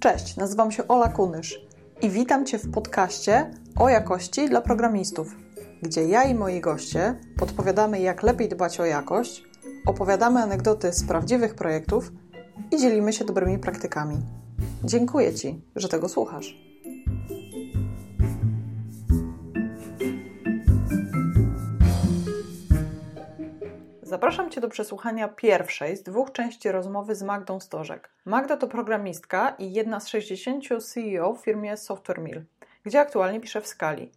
Cześć, nazywam się Ola Kunysz i witam Cię w podcaście o jakości dla programistów, gdzie ja i moi goście podpowiadamy, jak lepiej dbać o jakość, opowiadamy anegdoty z prawdziwych projektów i dzielimy się dobrymi praktykami. Dziękuję Ci, że tego słuchasz. Zapraszam Cię do przesłuchania pierwszej z dwóch części rozmowy z Magdą Stożek. Magda to programistka i jedna z 60 CEO w firmie Software Mill, gdzie aktualnie pisze w skali.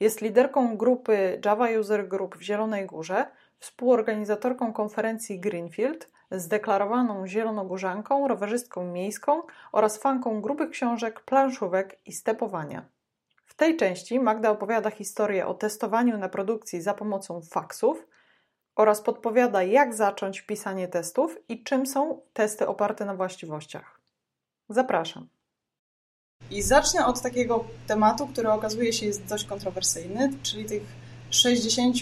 Jest liderką grupy Java User Group w Zielonej Górze, współorganizatorką konferencji Greenfield, zdeklarowaną zielonogórzanką, rowerzystką miejską oraz fanką grupy książek, planszówek i stepowania. W tej części Magda opowiada historię o testowaniu na produkcji za pomocą faksów – oraz podpowiada, jak zacząć pisanie testów i czym są testy oparte na właściwościach. Zapraszam. I zacznę od takiego tematu, który okazuje się jest dość kontrowersyjny, czyli tych 60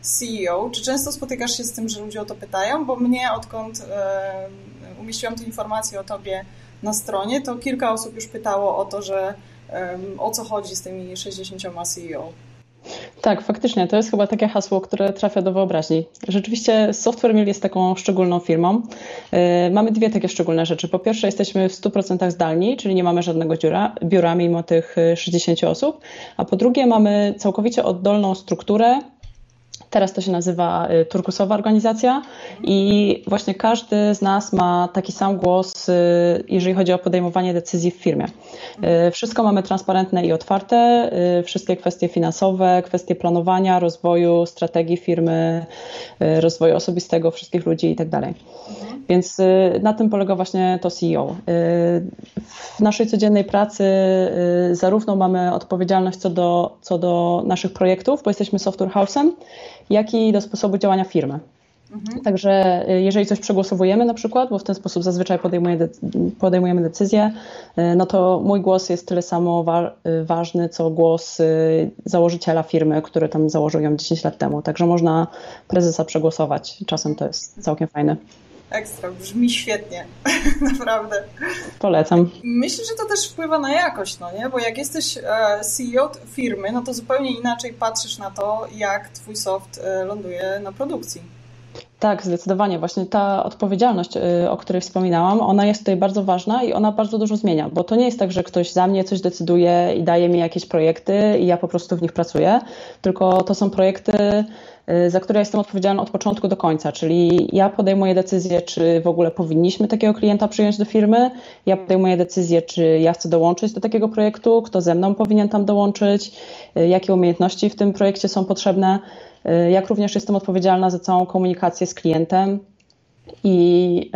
CEO. Czy często spotykasz się z tym, że ludzie o to pytają? Bo mnie, odkąd umieściłam tę informację o tobie na stronie, to kilka osób już pytało o to, że o co chodzi z tymi 60 CEO. Tak, faktycznie. To jest chyba takie hasło, które trafia do wyobraźni. Rzeczywiście Software Mill jest taką szczególną firmą. Y, mamy dwie takie szczególne rzeczy. Po pierwsze, jesteśmy w 100% zdalni, czyli nie mamy żadnego biura, biura mimo tych 60 y, osób. A po drugie, mamy całkowicie oddolną strukturę, Teraz to się nazywa y, turkusowa organizacja i właśnie każdy z nas ma taki sam głos, y, jeżeli chodzi o podejmowanie decyzji w firmie. Y, wszystko mamy transparentne i otwarte, wszystkie kwestie finansowe, kwestie planowania, rozwoju, strategii firmy, rozwoju osobistego wszystkich ludzi i tak dalej. Więc na tym polega właśnie to CEO. W naszej codziennej pracy zarówno mamy odpowiedzialność co do, co do naszych projektów, bo jesteśmy software house'em, jak i do sposobu działania firmy. Mhm. Także y, jeżeli coś przegłosowujemy na przykład, bo w ten sposób zazwyczaj podejmujemy, podejmujemy decyzję, y, no to mój głos jest tyle samo wa y, ważny, co głos założyciela firmy, który tam założył ją 10 lat temu. Także można prezesa przegłosować. Czasem to jest całkiem fajne. Ekstra, brzmi świetnie, naprawdę. Polecam. Myślę, że to też wpływa na jakość, no nie? Bo jak jesteś e, CEO firmy, no to zupełnie inaczej patrzysz na to, jak twój soft e, ląduje na produkcji. Tak, zdecydowanie. Właśnie ta odpowiedzialność, e, o której wspominałam, ona jest tutaj bardzo ważna i ona bardzo dużo zmienia, bo to nie jest tak, że ktoś za mnie coś decyduje i daje mi jakieś projekty i ja po prostu w nich pracuję, tylko to są projekty Y, za które jestem odpowiedzialna od początku do końca, czyli ja podejmuję decyzję, czy w ogóle powinniśmy takiego klienta przyjąć do firmy, ja podejmuję decyzję, czy ja chcę dołączyć do takiego projektu, kto ze mną powinien tam dołączyć, y, jakie umiejętności w tym projekcie są potrzebne, y, jak również jestem odpowiedzialna za całą komunikację z klientem i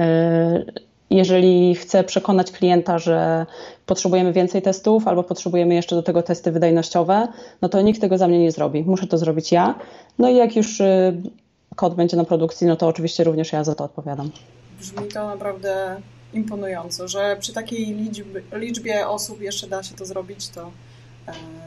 jeżeli chcę przekonać klienta, że potrzebujemy więcej testów albo potrzebujemy jeszcze do tego testy wydajnościowe, no to nikt tego za mnie nie zrobi. Muszę to zrobić ja. No i jak już y, kod będzie na produkcji, no to oczywiście również ja za to odpowiadam. Brzmi to naprawdę imponująco, że przy takiej liczbie, liczbie osób jeszcze da się to zrobić, to E,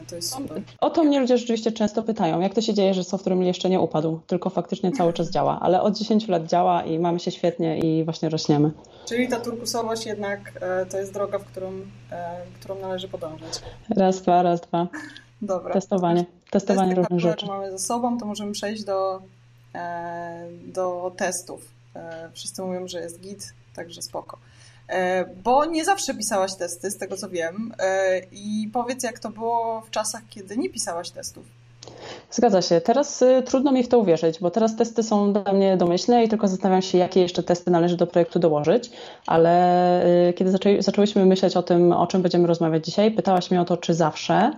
to jest super. O to mnie ludzie rzeczywiście często pytają, jak to się dzieje, że software mi jeszcze nie upadł, tylko faktycznie cały czas działa, ale od 10 lat działa i mamy się świetnie i właśnie rośniemy. Czyli ta turkusowość jednak e, to jest droga, w którą, e, którą należy podążać. Raz, dwa, raz, dwa. Dobra. Testowanie. Testowanie różnych rzeczy. mamy za sobą, to możemy przejść do, do testów. Wszyscy mówią, że jest git, także spoko. E, bo nie zawsze pisałaś testy, z tego co wiem. E, I powiedz, jak to było w czasach, kiedy nie pisałaś testów. Zgadza się. Teraz y, trudno mi w to uwierzyć, bo teraz testy są dla mnie domyślne i tylko zastanawiam się, jakie jeszcze testy należy do projektu dołożyć. Ale y, kiedy zaczę, zaczęłyśmy myśleć o tym, o czym będziemy rozmawiać dzisiaj, pytałaś mnie o to, czy zawsze.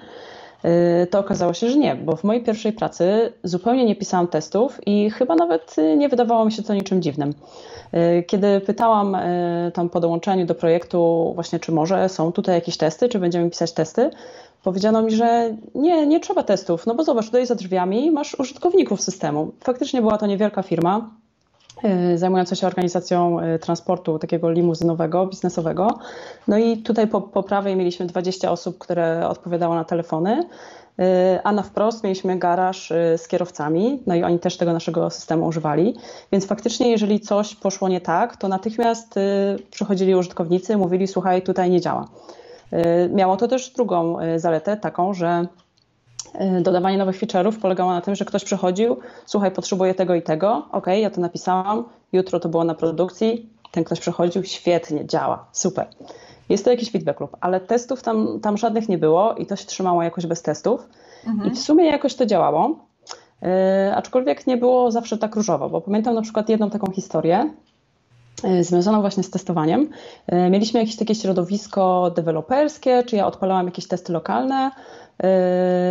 Y, to okazało się, że nie, bo w mojej pierwszej pracy zupełnie nie pisałam testów i chyba nawet nie wydawało mi się to niczym dziwnym. Y, kiedy pytałam y, tam po dołączeniu do projektu właśnie, czy może są tutaj jakieś testy, czy będziemy pisać testy, powiedziano mi, że nie, nie trzeba testów, no bo zobacz, tutaj za drzwiami masz użytkowników systemu. Faktycznie była to niewielka firma, y, zajmująca się organizacją transportu takiego limuzynowego, biznesowego. No i tutaj po, po prawej mieliśmy 20 osób, które odpowiadało na telefony. a na wprost mieliśmy garaż z kierowcami, no i oni też tego naszego systemu używali. Więc faktycznie, jeżeli coś poszło nie tak, to natychmiast przychodzili użytkownicy, mówili: Słuchaj, tutaj nie działa. Miało to też drugą zaletę, taką, że dodawanie nowych feature'ów polegało na tym, że ktoś przychodził, słuchaj, potrzebuję tego i tego, ok, ja to napisałam, jutro to było na produkcji, ten ktoś przychodził, świetnie, działa, super. Jest to jakiś feedback loop, ale testów tam, tam żadnych nie było i to się trzymało jakoś bez testów. Mhm. I w sumie jakoś to działało, yy, aczkolwiek nie było zawsze tak różowo, bo pamiętam na przykład jedną taką historię, yy, związaną właśnie z testowaniem. Mieliśmy jakieś takie środowisko deweloperskie, czy ja odpalałam jakieś testy lokalne,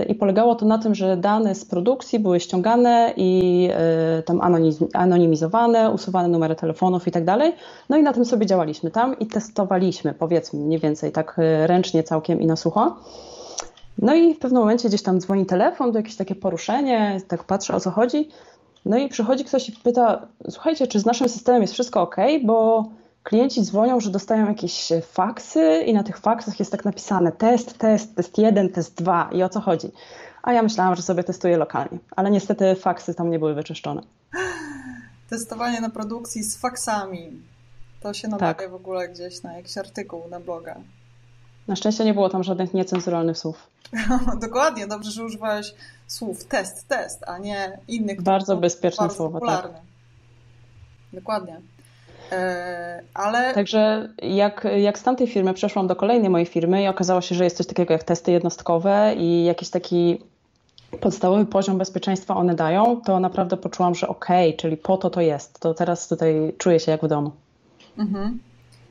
I polegało to na tym, że dane z produkcji były ściągane i yy, tam anonimizowane, usuwane numery telefonów i tak dalej. No i na tym sobie działaliśmy tam i testowaliśmy, powiedzmy mniej więcej tak yy, ręcznie całkiem i na sucho. No i w pewnym momencie gdzieś tam dzwoni telefon, do jakieś takie poruszenie, tak patrzę o co chodzi. No i przychodzi ktoś i pyta, słuchajcie, czy z naszym systemem jest wszystko ok, bo klienci dzwonią, że dostają jakieś faksy i na tych faksach jest tak napisane test, test, test 1, test 2 i o co chodzi. A ja myślałam, że sobie testuję lokalnie, ale niestety faksy tam nie były wyczyszczone. Testowanie na produkcji z faksami. To się nadaje tak. w ogóle gdzieś na jakiś artykuł na bloga. Na szczęście nie było tam żadnych niecenzuralnych słów. Dokładnie, dobrze, że używałeś słów test, test, a nie innych. Bardzo bezpieczne słowa. Tak. Dokładnie. E, ale... Także jak, jak z tamtej firmy przeszłam do kolejnej mojej firmy i okazało się, że jest coś takiego jak testy jednostkowe i jakiś taki podstawowy poziom bezpieczeństwa one dają, to naprawdę poczułam, że okej, okay, czyli po to to jest. To teraz tutaj czuję się jak w domu. Mhm.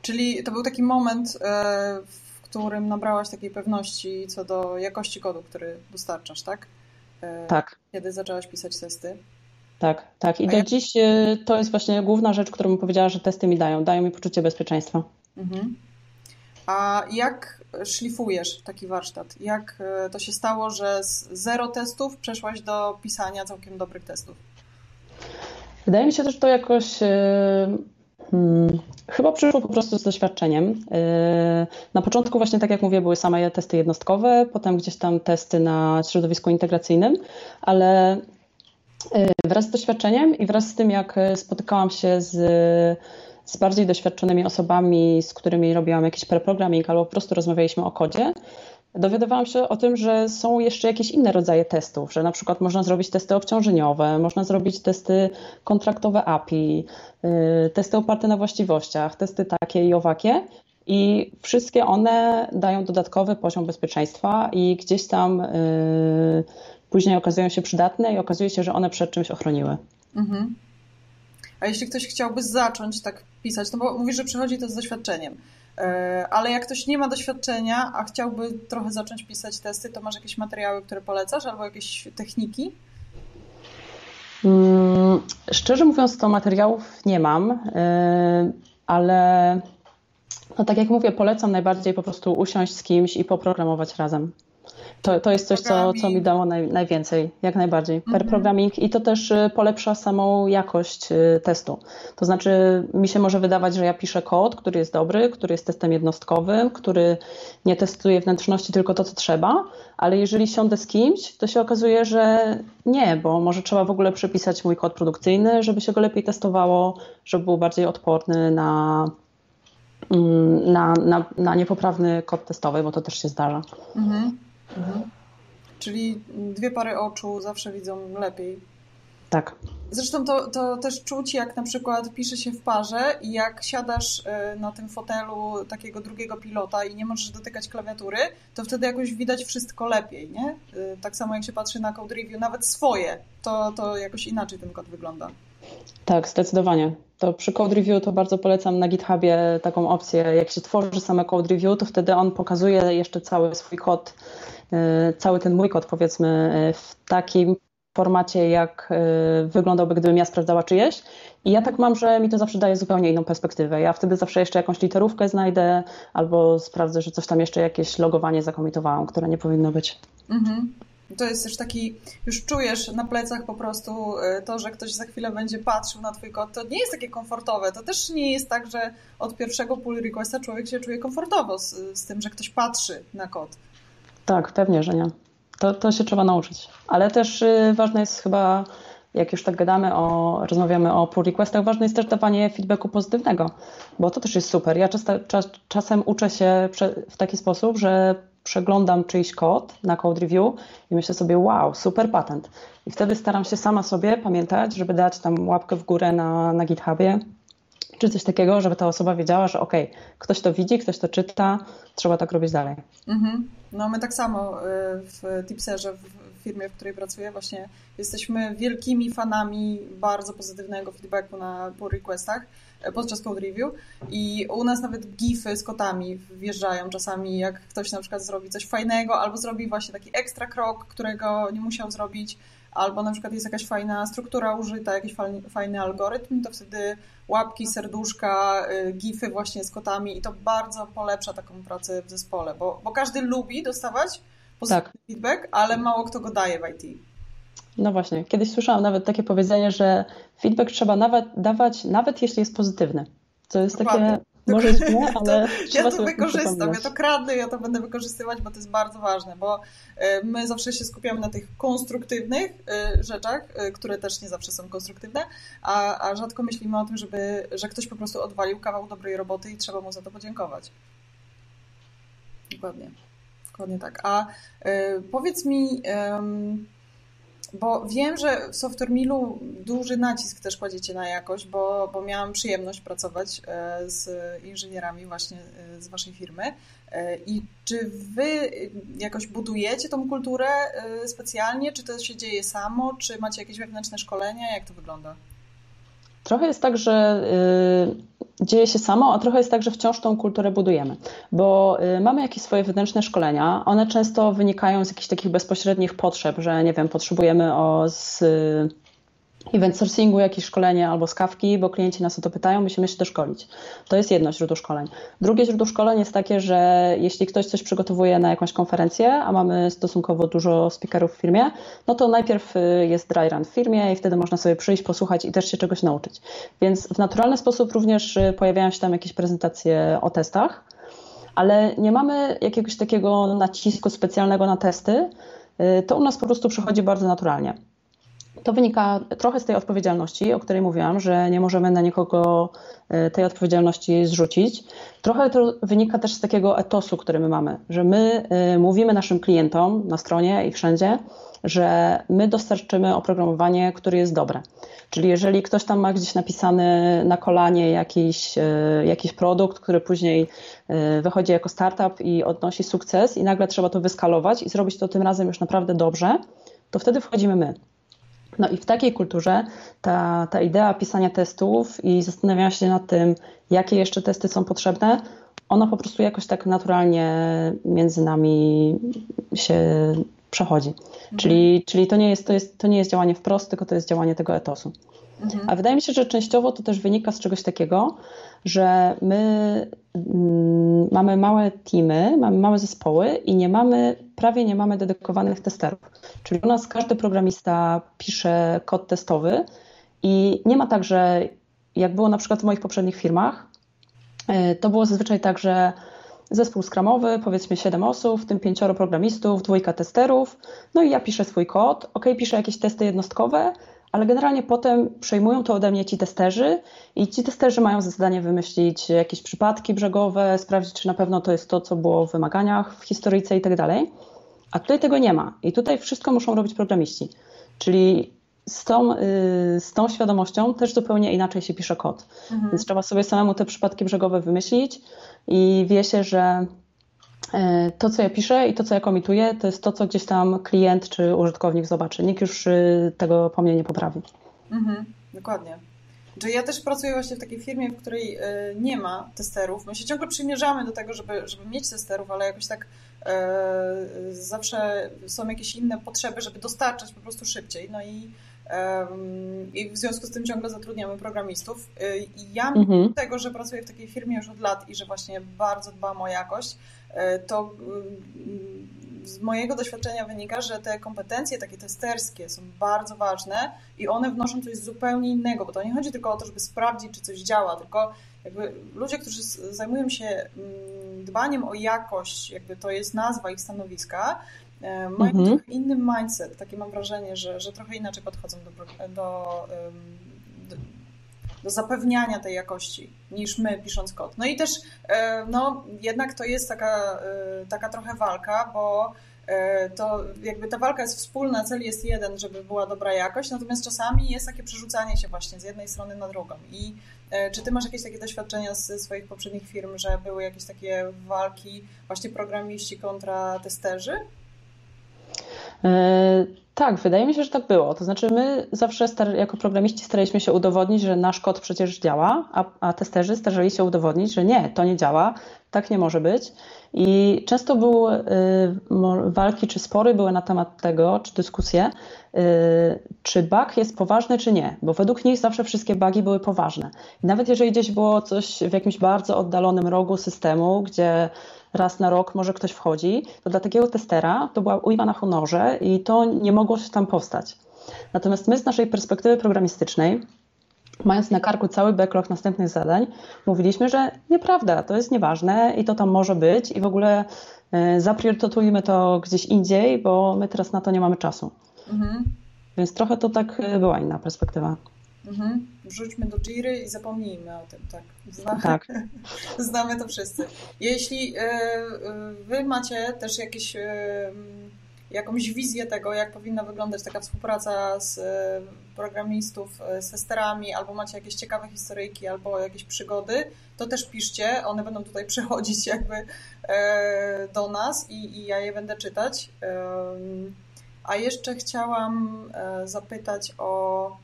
Czyli to był taki moment, e, w którym nabrałaś takiej pewności co do jakości kodu, który dostarczasz, tak? E, tak. Kiedy zaczęłaś pisać testy? Tak, tak. I do jak... dziś y, to jest właśnie główna rzecz, którą powiedziała, że testy mi dają. Dają mi poczucie bezpieczeństwa. Mhm. A jak szlifujesz taki warsztat? Jak y, to się stało, że z zero testów przeszłaś do pisania całkiem dobrych testów? Wydaje mi się, że to jakoś. Y, hmm, chyba przyszło po prostu z doświadczeniem. Na początku, właśnie tak jak mówię, były same testy jednostkowe, potem gdzieś tam testy na środowisku integracyjnym, ale E, wraz z doświadczeniem i wraz z tym, jak e, spotykałam się z, z bardziej doświadczonymi osobami, z którymi robiłam jakiś preprogramming albo po prostu rozmawialiśmy o kodzie, dowiadywałam się o tym, że są jeszcze jakieś inne rodzaje testów, że na przykład można zrobić testy obciążeniowe, można zrobić testy kontraktowe API, e, testy oparte na właściwościach, testy takie i owakie. I wszystkie one dają dodatkowy poziom bezpieczeństwa i gdzieś tam yy, później okazują się przydatne i okazuje się, że one przed czymś ochroniły. Mhm. A jeśli ktoś chciałby zacząć tak pisać, no bo mówisz, że przychodzi to z doświadczeniem, e, ale jak ktoś nie ma doświadczenia, a chciałby trochę zacząć pisać testy, to masz jakieś materiały, które polecasz albo jakieś techniki? Hmm, szczerze mówiąc, to materiałów nie mam, e, ale no tak jak mówię, polecam najbardziej po prostu usiąść z kimś i poprogramować razem. To, to jest coś, co, co mi dało naj, najwięcej, jak najbardziej. Per mhm. programming i to też y, polepsza samą jakość y, testu. To znaczy, mi się może wydawać, że ja piszę kod, który jest dobry, który jest testem jednostkowym, który nie testuje wnętrzności tylko to, co trzeba, ale jeżeli siądę z kimś, to się okazuje, że nie, bo może trzeba w ogóle przepisać mój kod produkcyjny, żeby się go lepiej testowało, żeby był bardziej odporny na mm, na, na, na niepoprawny kod testowy, bo to też się zdarza. Mhm. Mhm. Czyli dwie pary oczu zawsze widzą lepiej. Tak. Zresztą to, to też czuć, jak na przykład pisze się w parze i jak siadasz e, na tym fotelu takiego drugiego pilota i nie możesz dotykać klawiatury, to wtedy jakoś widać wszystko lepiej, nie? E, tak samo jak się patrzy na code review, nawet swoje, to, to jakoś inaczej ten kod wygląda. Tak, zdecydowanie. To przy Code Review to bardzo polecam na GitHubie taką opcję. Jak się tworzy same Code Review, to wtedy on pokazuje jeszcze cały swój kod cały ten mój kod, powiedzmy, e, w takim formacie, jak e, wyglądałby, gdybym ja sprawdzała czyjeś. I ja tak mam, że mi to zawsze daje zupełnie inną perspektywę. Ja wtedy zawsze jeszcze jakąś literówkę znajdę, albo sprawdzę, że coś tam jeszcze jakieś logowanie zakomitowałam, które nie powinno być. Mhm. To jest też taki, już czujesz na plecach po prostu to, że ktoś za chwilę będzie patrzył na twój kod. To nie jest takie komfortowe. To też nie jest tak, że od pierwszego pull requesta człowiek się czuje komfortowo z, z tym, że ktoś patrzy na kod. Tak, pewnie, że nie. To, to się trzeba nauczyć. Ale też y, ważne jest chyba, jak już tak gadamy o, rozmawiamy o pull requestach, ważne jest też dawanie feedbacku pozytywnego, bo to też jest super. Ja czas, czas, czasem uczę się w taki sposób, że przeglądam czyjś kod na code review i myślę sobie, wow, super patent. I wtedy staram się sama sobie pamiętać, żeby dać tam łapkę w górę na, na GitHubie, czy coś takiego, żeby ta osoba wiedziała, że okej, okay, ktoś to widzi, ktoś to czyta, trzeba tak robić dalej. Mhm. No my tak samo y, w Tipserze, w firmie, w której pracuję, właśnie jesteśmy wielkimi fanami bardzo pozytywnego feedbacku na pull requestach e, podczas code review i u nas nawet gify z kotami wjeżdżają czasami, jak ktoś na przykład zrobi coś fajnego albo zrobi właśnie taki ekstra krok, którego nie musiał zrobić, albo na przykład jest jakaś fajna struktura użyta, jakiś fajny algorytm, to wtedy łapki, serduszka, y, gify właśnie z kotami i to bardzo polepsza taką pracę w zespole, bo, bo każdy lubi dostawać pozytywny tak. feedback, ale mało kto go daje w IT. No właśnie, kiedyś słyszałam nawet takie powiedzenie, że feedback trzeba nawet dawać, nawet jeśli jest pozytywny. To jest Dokładnie. takie może nie, ale to, ja to wykorzystam, ja to kradnę, ja to będę wykorzystywać, bo to jest bardzo ważne, bo y, my zawsze się skupiamy na tych konstruktywnych y, rzeczach, y, które też nie zawsze są konstruktywne, a, a rzadko myślimy o tym, żeby, że ktoś po prostu odwalił kawał dobrej roboty i trzeba mu za to podziękować. Dokładnie. Dokładnie tak. A powiedz mi, bo wiem, że w Software Millu duży nacisk też kładziecie na jakość, bo, bo miałam przyjemność pracować e, z inżynierami właśnie e, z waszej firmy. E, I czy wy jakoś budujecie tą kulturę specjalnie, czy to się dzieje samo, czy macie jakieś wewnętrzne szkolenia? Jak to wygląda? Trochę jest tak, że y, dzieje się samo, a trochę jest tak, że wciąż tą kulturę budujemy, bo y, mamy jakieś swoje wewnętrzne szkolenia. One często wynikają z jakichś takich bezpośrednich potrzeb, że nie wiem, potrzebujemy o z event sourcingu, jakieś szkolenie albo skawki, bo klienci nas o to pytają, musimy się to szkolić. To jest jedno źródło szkoleń. Drugie źródło szkoleń jest takie, że jeśli ktoś coś przygotowuje na jakąś konferencję, a mamy stosunkowo dużo speakerów w firmie, no to najpierw y, jest dry run w firmie i wtedy można sobie przyjść, posłuchać i też się czegoś nauczyć. Więc w naturalny sposób również y, pojawiają się tam jakieś prezentacje o testach, ale nie mamy jakiegoś takiego nacisku specjalnego na testy. Y, to u nas po prostu przychodzi bardzo naturalnie. To wynika trochę z tej odpowiedzialności, o której mówiłam, że nie możemy na nikogo e, tej odpowiedzialności zrzucić. Trochę to wynika też z takiego etosu, który my mamy, że my e, mówimy naszym klientom na stronie i wszędzie, że my dostarczymy oprogramowanie, które jest dobre. Czyli jeżeli ktoś tam ma gdzieś napisany na kolanie jakiś, e, jakiś produkt, który później wychodzi jako startup i odnosi sukces i nagle trzeba to wyskalować i zrobić to tym razem już naprawdę dobrze, to wtedy wchodzimy my. No i w takiej kulturze ta, ta idea pisania testów i zastanawiania się nad tym, jakie jeszcze testy są potrzebne, ona po prostu jakoś tak naturalnie między nami się przechodzi. Mhm. Czyli, czyli to, nie jest, to, jest, to nie jest działanie wprost, tylko to jest działanie tego etosu. Mhm. A wydaje mi się, że częściowo to też wynika z czegoś takiego, że my mm, mamy małe teamy, mamy małe zespoły i nie mamy, prawie nie mamy dedykowanych testerów. Czyli u nas każdy programista pisze kod testowy i nie ma tak, że jak było na przykład w moich poprzednich firmach, e, to było zazwyczaj tak, że zespół skramowy, powiedzmy 7 osób, w tym pięcioro programistów, dwójka testerów, no i ja piszę swój kod, ok, piszę jakieś testy jednostkowe, ale generalnie potem przejmują to ode mnie ci testerzy i ci testerzy mają za zadanie wymyślić jakieś przypadki brzegowe, sprawdzić, czy na pewno to jest to, co było w wymaganiach, w historyjce i tak dalej. A tutaj tego nie ma. I tutaj wszystko muszą robić programiści. Czyli z tą, y, z tą świadomością też zupełnie inaczej się pisze kod. Mhm. Więc trzeba sobie samemu te przypadki brzegowe wymyślić i wie się, że to, co ja piszę i to, co ja komituję, to jest to, co gdzieś tam klient czy użytkownik zobaczy. Nikt już y, tego po mnie nie poprawi. Mhm, dokładnie. Że ja też pracuję właśnie w takiej firmie, w której nie ma testerów. My się ciągle przymierzamy do tego, żeby, żeby mieć testerów, ale jakoś tak E, zawsze są jakieś inne potrzeby, żeby dostarczać po prostu szybciej. No i, i w związku z tym ciągle zatrudniamy programistów. E, I ja, mhm. mimo tego, że pracuję w takiej firmie już od lat i że właśnie bardzo dbam o jakość, e, to z mojego doświadczenia wynika, że te kompetencje takie testerskie są bardzo ważne i one wnoszą coś zupełnie innego, bo to nie chodzi tylko o to, żeby sprawdzić, czy coś działa, tylko jakby ludzie, którzy zajmują się mm, dbaniem o jakość, jakby to jest nazwa ich stanowiska, mają mhm. trochę inny mindset, takie mam wrażenie, że, że trochę inaczej podchodzą do, do, do, do zapewniania tej jakości niż my pisząc kod. No i też no, jednak to jest taka, taka trochę walka, bo E, to jakby ta walka jest wspólna, cel jest jeden, żeby była dobra jakość, natomiast czasami jest takie przerzucanie się właśnie z jednej strony na drugą. I e, czy ty masz jakieś takie doświadczenia z swoich poprzednich firm, że były jakieś takie walki właśnie programiści kontra testerzy? E, tak, wydaje mi się, że tak było. To znaczy, my zawsze jako programiści staraliśmy się udowodnić, że nasz kod przecież działa, a, a testerzy starali się udowodnić, że nie, to nie działa, tak nie może być. I często były y, walki czy spory były na temat tego, czy dyskusje, y, czy bug jest poważny, czy nie, bo według nich zawsze wszystkie bugi były poważne. I nawet jeżeli gdzieś było coś w jakimś bardzo oddalonym rogu systemu, gdzie raz na rok może ktoś wchodzi, to dla takiego testera to była ujma na honorze i to nie mogło się tam powstać. Natomiast my z naszej perspektywy programistycznej, mając na karku cały backlog następnych zadań, mówiliśmy, że nieprawda, to jest nieważne i to tam może być i w ogóle e, zapriorytetujmy to gdzieś indziej, bo my teraz na to nie mamy czasu. Mhm. Więc trochę to tak e, była inna perspektywa. Mhm. Wrzućmy do Jiry i zapomnijmy o tym, tak. Znamy, tak. znamy to wszyscy. Jeśli e, wy macie też jakieś jakąś wizję tego, jak powinna wyglądać taka współpraca z e, programistów e, z testerami, albo macie jakieś ciekawe historyjki, albo jakieś przygody, to też piszcie. One będą tutaj przychodzić jakby e, do nas i, i ja je będę czytać. A jeszcze chciałam zapytać o,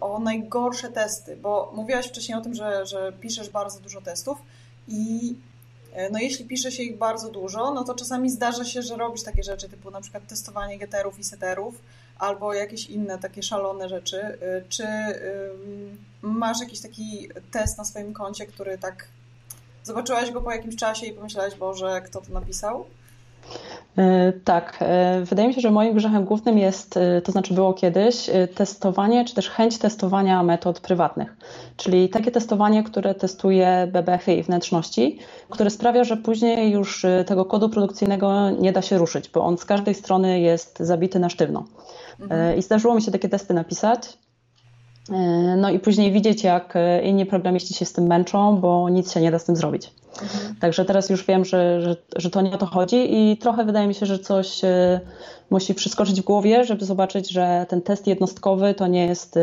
o najgorsze testy, bo mówiłaś wcześniej o tym, że, że piszesz bardzo dużo testów i E, no jeśli pisze się ich bardzo dużo, no to czasami zdarza się, że robisz takie rzeczy typu na przykład testowanie getterów i setterów albo jakieś inne takie szalone rzeczy. E, czy masz jakiś taki test na swoim koncie, który tak zobaczyłaś go po jakimś czasie i pomyślałaś, Boże, kto to napisał? E, tak, e, wydaje mi się, że moim grzechem głównym jest, e, to znaczy było kiedyś, testowanie, czy też chęć testowania metod prywatnych. Czyli takie testowanie, które testuje bebechy i wnętrzności, które sprawia, że później już tego kodu produkcyjnego nie da się ruszyć, bo on z każdej strony jest zabity na sztywno. Mhm. I zdarzyło mi się takie testy napisać. No i później widzieć, jak inni programiści się z tym męczą, bo nic się nie da z tym zrobić. Mhm. Także teraz już wiem, że, że, że to nie o to chodzi i trochę wydaje mi się, że coś e, musi przeskoczyć w głowie, żeby zobaczyć, że ten test jednostkowy to nie jest, e,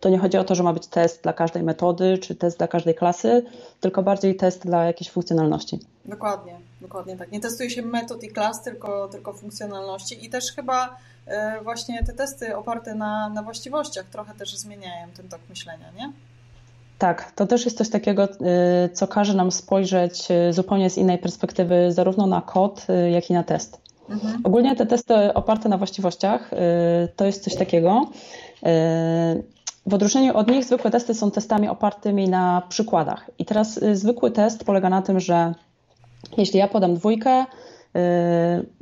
to nie chodzi o to, że ma być test dla każdej metody czy test dla każdej klasy, tylko bardziej test dla jakiejś funkcjonalności. Dokładnie, dokładnie tak. Nie testuje się metod i klas, tylko, tylko funkcjonalności i też chyba e, właśnie te testy oparte na, na właściwościach trochę też zmieniają ten tok myślenia, nie? Tak, to też jest coś takiego, y, co każe nam spojrzeć y, zupełnie z innej perspektywy, zarówno na kod, y, jak i na test. Mhm. Ogólnie te testy oparte na właściwościach to jest coś takiego. W odróżnieniu od nich zwykłe testy są testami opartymi na przykładach. I teraz zwykły test polega na tym, że jeśli ja podam dwójkę,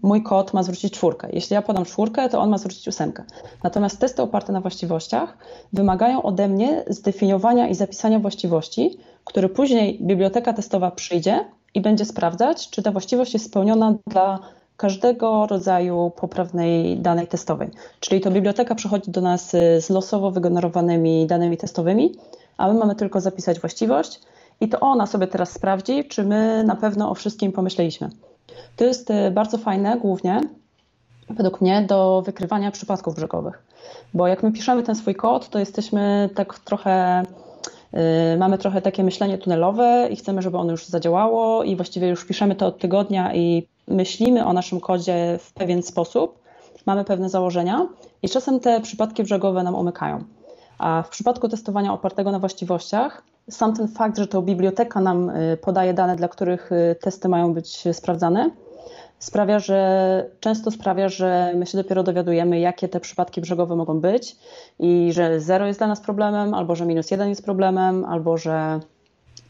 mój kod ma zwrócić czwórkę. Jeśli ja podam czwórkę, to on ma zwrócić ósemkę. Natomiast testy oparte na właściwościach wymagają ode mnie zdefiniowania i zapisania właściwości, które później biblioteka testowa przyjdzie i będzie sprawdzać, czy ta właściwość jest spełniona dla każdego rodzaju poprawnej danej testowej. Czyli to biblioteka przychodzi do nas z losowo wygenerowanymi danymi testowymi, a my mamy tylko zapisać właściwość i to ona sobie teraz sprawdzi, czy my na pewno o wszystkim pomyśleliśmy. To jest e, bardzo fajne, głównie według mnie, do wykrywania przypadków brzegowych. Bo jak my piszemy ten swój kod, to jesteśmy tak trochę e, mamy trochę takie myślenie tunelowe i chcemy, żeby ono już zadziałało i właściwie już piszemy to od tygodnia i myślimy o naszym kodzie w pewien sposób, mamy pewne założenia i czasem te przypadki brzegowe nam umykają. A w przypadku testowania opartego na właściwościach, sam ten fakt, że to biblioteka nam y, podaje dane, dla których y, testy mają być sprawdzane, sprawia, że często sprawia, że my się dopiero dowiadujemy, jakie te przypadki brzegowe mogą być i że zero jest dla nas problemem, albo że minus jeden jest problemem, albo że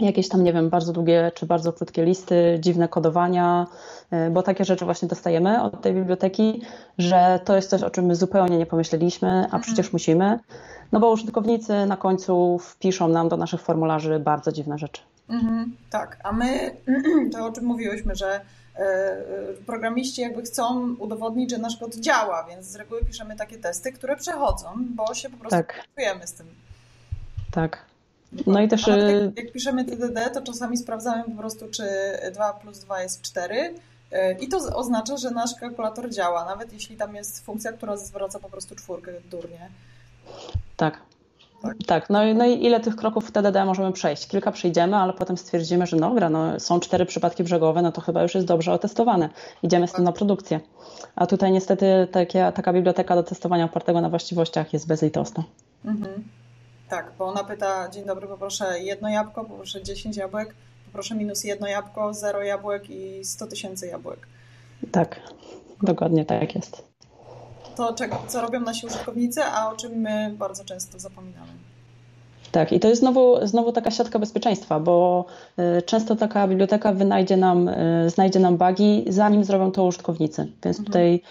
jakieś tam, nie wiem, bardzo długie czy bardzo krótkie listy, dziwne kodowania, y, bo takie rzeczy właśnie dostajemy od tej biblioteki, że to jest coś, o czym my zupełnie nie pomyśleliśmy, a mhm. przecież musimy. No bo użytkownicy na końcu wpiszą nam do naszych formularzy bardzo dziwne rzeczy. Mhm, tak, a my to o czym mówiłyśmy, że e, programiści jakby chcą udowodnić, że nasz kod działa, więc z reguły piszemy takie testy, które przechodzą, bo się po prostu tak. z tym. Tak. No i też. Jak, y, jak, piszemy TDD, to czasami sprawdzamy po prostu, czy 2 plus 2 jest 4. Y, I to oznacza, że nasz kalkulator działa, nawet jeśli tam jest funkcja, która zwraca po prostu czwórkę durnie. Tak. Tak, tak. No, no i ile tych kroków w TDD możemy przejść? Kilka przejdziemy, ale potem stwierdzimy, że dobra, no, są cztery przypadki brzegowe, no to chyba już jest dobrze otestowane. Idziemy z tym na produkcję. A tutaj niestety takie, taka biblioteka do testowania opartego na właściwościach jest bezlitosna. Mhm. Tak, bo ona pyta, dzień dobry, poproszę jedno jabłko, poproszę 10 jabłek, poproszę minus jedno jabłko, zero jabłek i 100 tysięcy jabłek. Tak, dokładnie tak jest. To czego, co robią nasi użytkownicy, a o czym my bardzo często zapominamy. Tak, i to jest znowu, znowu taka siatka bezpieczeństwa, bo y, często taka biblioteka wynajdzie nam, y, znajdzie nam bugi, zanim zrobią to użytkownicy. Więc mhm. tutaj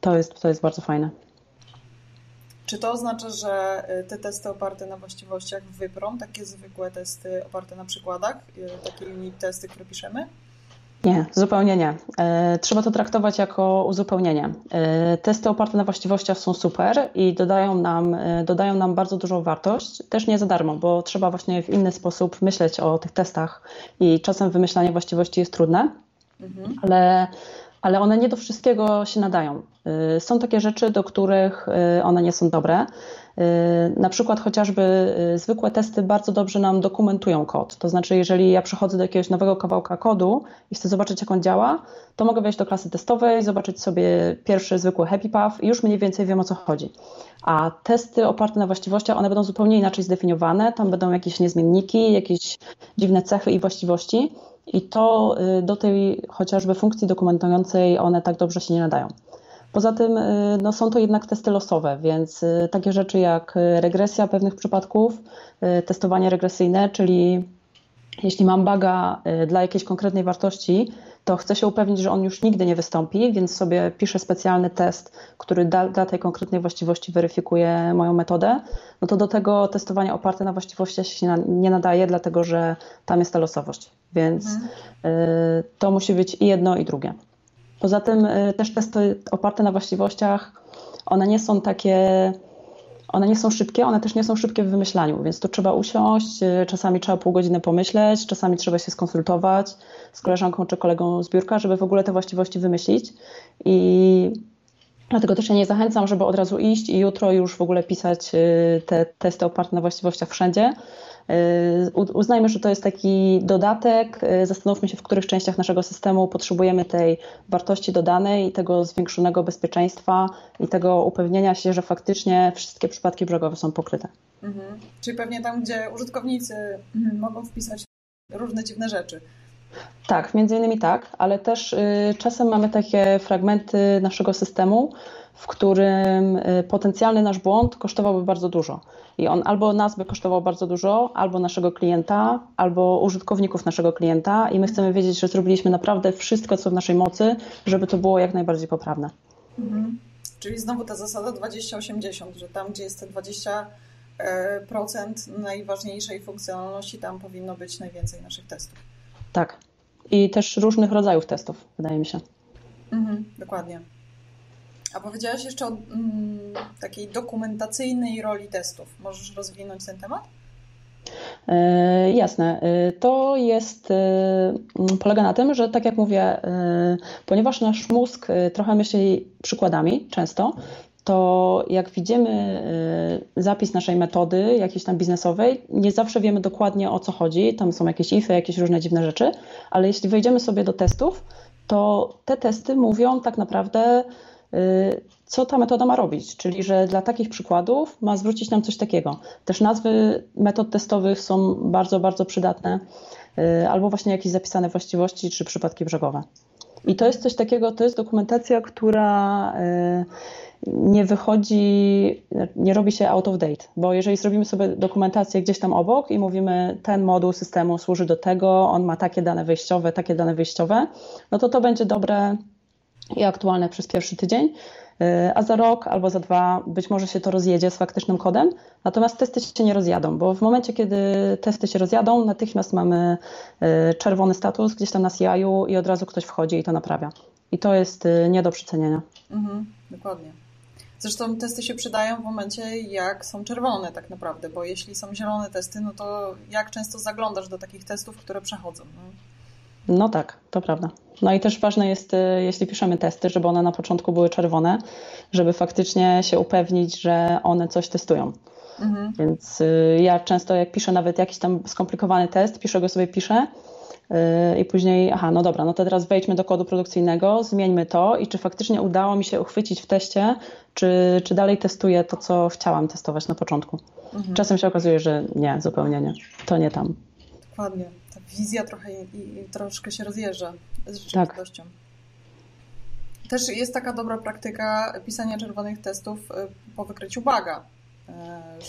to jest, to jest bardzo fajne. Czy to oznacza, że y, te testy oparte na właściwościach wyprą takie zwykłe testy oparte na przykładach, takie unit testy, które piszemy? Nie, zupełnie nie. E, trzeba to traktować jako uzupełnienie. E, testy oparte na właściwościach są super i dodają nam, e, dodają nam bardzo dużą wartość, też nie za darmo, bo trzeba właśnie w inny sposób myśleć o tych testach i czasem wymyślanie właściwości jest trudne, mhm. ale ale one nie do wszystkiego się nadają. Y, są takie rzeczy, do których y, one nie są dobre. Y, na przykład chociażby zwykłe testy bardzo dobrze nam dokumentują kod. To znaczy, jeżeli ja przychodzę do jakiegoś nowego kawałka kodu i chcę zobaczyć, jak on działa, to mogę wejść do klasy testowej, zobaczyć sobie pierwszy zwykły happy path i już mniej więcej wiem, o co chodzi. A testy oparte na właściwościach, one będą zupełnie inaczej zdefiniowane. Tam będą jakieś niezmienniki, jakieś dziwne cechy i właściwości i to y, do tej chociażby funkcji dokumentującej one tak dobrze się nie nadają. Poza tym y, no, są to jednak testy losowe, więc y, takie rzeczy jak regresja pewnych przypadków, testowanie regresyjne, czyli jeśli mam baga dla jakiejś konkretnej wartości, to chcę się upewnić, że on już nigdy nie wystąpi, więc sobie piszę specjalny test, który dla, dla tej konkretnej właściwości weryfikuje moją metodę. No to do tego testowania oparte na właściwościach się nie nadaje, dlatego że tam jest ta losowość. Więc mhm. Y, to musi być i jedno, i drugie. Poza tym y, też testy oparte na właściwościach, one nie są takie one nie są szybkie, one też nie są szybkie w wymyślaniu, więc to trzeba usiąść, y, czasami trzeba pół godziny pomyśleć, czasami trzeba się skonsultować z koleżanką czy kolegą z biurka, żeby w ogóle te właściwości wymyślić. I dlatego też ja nie zachęcam, żeby od razu iść i jutro już w ogóle pisać y, te testy oparte na właściwościach wszędzie, uznajmy, że to jest taki dodatek. Y, zastanówmy się, w których częściach naszego systemu potrzebujemy tej wartości dodanej tego zwiększonego bezpieczeństwa i tego upewnienia się, że faktycznie wszystkie przypadki brzegowe są pokryte. Mhm. Czyli pewnie tam, gdzie użytkownicy mhm, mogą wpisać różne dziwne rzeczy. Tak, między innymi tak, ale też y, czasem mamy takie fragmenty naszego systemu, w którym y, potencjalny nasz błąd kosztowałby bardzo dużo. I on albo nas by kosztował bardzo dużo, albo naszego klienta, albo użytkowników naszego klienta, i my chcemy wiedzieć, że zrobiliśmy naprawdę wszystko, co w naszej mocy, żeby to było jak najbardziej poprawne. Mhm. Czyli znowu ta zasada 20-80, że tam, gdzie jest te 20% e, najważniejszej funkcjonalności, tam powinno być najwięcej naszych testów. Tak. I też różnych rodzajów testów, wydaje mi się. Mhm, dokładnie. A powiedziałaś jeszcze o mm, takiej dokumentacyjnej roli testów. Możesz rozwinąć ten temat? E, jasne. E, to jest, e, polega na tym, że tak jak mówię, ponieważ nasz mózg trochę myśli przykładami często, to jak widzimy zapis naszej metody jakiejś tam biznesowej, nie zawsze wiemy dokładnie o co chodzi. Tam są jakieś ify, jakieś różne dziwne rzeczy, ale jeśli wejdziemy sobie do testów, to te testy mówią tak naprawdę Y, co ta metoda ma robić, czyli że dla takich przykładów ma zwrócić nam coś takiego. Też nazwy metod testowych są bardzo, bardzo przydatne, y, albo właśnie jakieś zapisane właściwości czy przypadki brzegowe. I to jest coś takiego, to jest dokumentacja, która y, nie wychodzi, nie robi się out of date, bo jeżeli zrobimy sobie dokumentację gdzieś tam obok i mówimy, ten moduł systemu służy do tego, on ma takie dane wejściowe, takie dane wyjściowe, no to to będzie dobre i aktualne przez pierwszy tydzień. a za rok albo za dwa być może się to rozjedzie z faktycznym kodem, natomiast testy się nie rozjadą, bo w momencie, kiedy testy się rozjadą, natychmiast mamy czerwony status gdzieś tam na CI-u i od razu ktoś wchodzi i to naprawia. I to jest nie do przecenienia. Mhm, dokładnie. Zresztą testy się przydają w momencie, jak są czerwone tak naprawdę, bo jeśli są zielone testy, no to jak często zaglądasz do takich testów, które przechodzą? No, no tak, to prawda. No i też ważne jest, y, jeśli piszemy testy, żeby one na początku były czerwone, żeby faktycznie się upewnić, że one coś testują. Mhm. Więc y, ja często jak piszę nawet jakiś tam skomplikowany test, piszę go sobie, piszę, i później, aha, no dobra, no to teraz wejdźmy do kodu produkcyjnego, zmieńmy to i czy faktycznie udało mi się uchwycić w teście, czy, czy dalej testuję to, co chciałam testować na początku. Mhm. Czasem się okazuje, że nie, zupełnie nie. To nie tam. Dokładnie. Ta wizja trochę i, i troszkę się rozjeżdża z rzeczywistością. Tak. Też jest taka dobra praktyka pisania czerwonych testów y, po wykryciu baga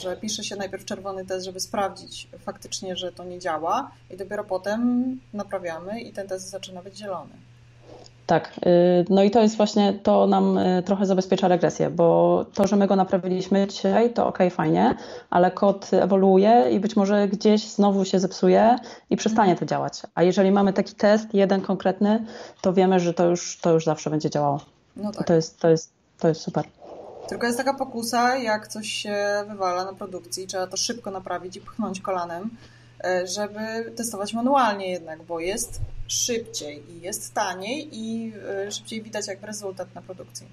że pisze się najpierw czerwony test, żeby sprawdzić faktycznie, że to nie działa i dopiero potem naprawiamy i ten test zaczyna być zielony. Tak, y, no i to jest właśnie, to nam y, trochę zabezpiecza regresję, bo to, że my go naprawiliśmy dzisiaj, to ok, fajnie, ale kod ewoluuje i być może gdzieś znowu się zepsuje i przestanie to działać. A jeżeli mamy taki test, jeden konkretny, to wiemy, że to już, to już zawsze będzie działało. No tak. To jest, to jest, to jest super. Tylko jest taka pokusa, jak coś się wywala na produkcji, trzeba to szybko naprawić i pchnąć kolanem, e, żeby testować manualnie jednak, bo jest szybciej i jest taniej i e, szybciej widać jakby rezultat na produkcji.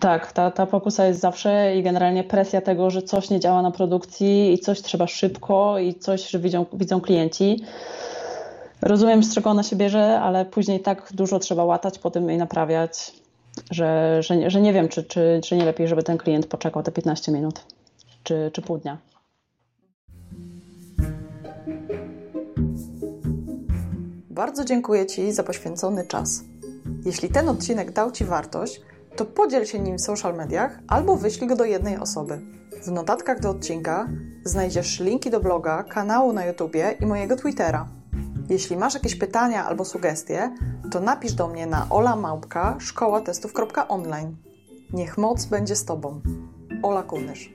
Tak, ta, ta pokusa jest zawsze i generalnie presja tego, że coś nie działa na produkcji i coś trzeba szybko i coś, że widzą, widzą klienci. Rozumiem, z czego ona się bierze, ale później tak dużo trzeba łatać po tym i naprawiać że, że, że nie wiem, czy, czy, czy nie lepiej, żeby ten klient poczekał te 15 minut, czy, czy pół dnia. Bardzo dziękuję Ci za poświęcony czas. Jeśli ten odcinek dał Ci wartość, to podziel się nim w social mediach albo wyślij go do jednej osoby. W notatkach do odcinka znajdziesz linki do bloga, kanału na YouTubie i mojego Twittera. Jeśli masz jakieś pytania albo sugestie, to napisz do mnie na olamałpka szkoła testów.online. Niech moc będzie z Tobą. Ola Kunysz.